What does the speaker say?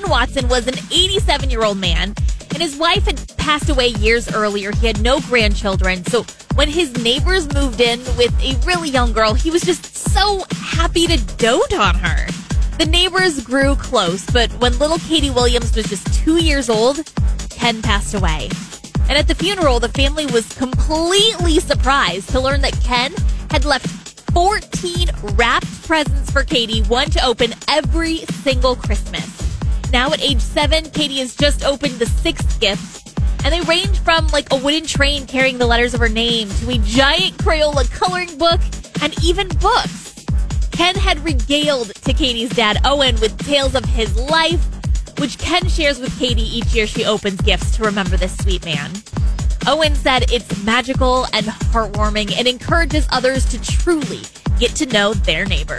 Ken Watson was an 87 year old man, and his wife had passed away years earlier. He had no grandchildren. So when his neighbors moved in with a really young girl, he was just so happy to dote on her. The neighbors grew close, but when little Katie Williams was just two years old, Ken passed away. And at the funeral, the family was completely surprised to learn that Ken had left 14 wrapped presents for Katie, one to open every single Christmas. Now at age seven, Katie has just opened the sixth gift, and they range from like a wooden train carrying the letters of her name to a giant Crayola coloring book and even books. Ken had regaled to Katie's dad, Owen, with tales of his life, which Ken shares with Katie each year she opens gifts to remember this sweet man. Owen said it's magical and heartwarming and encourages others to truly get to know their neighbors.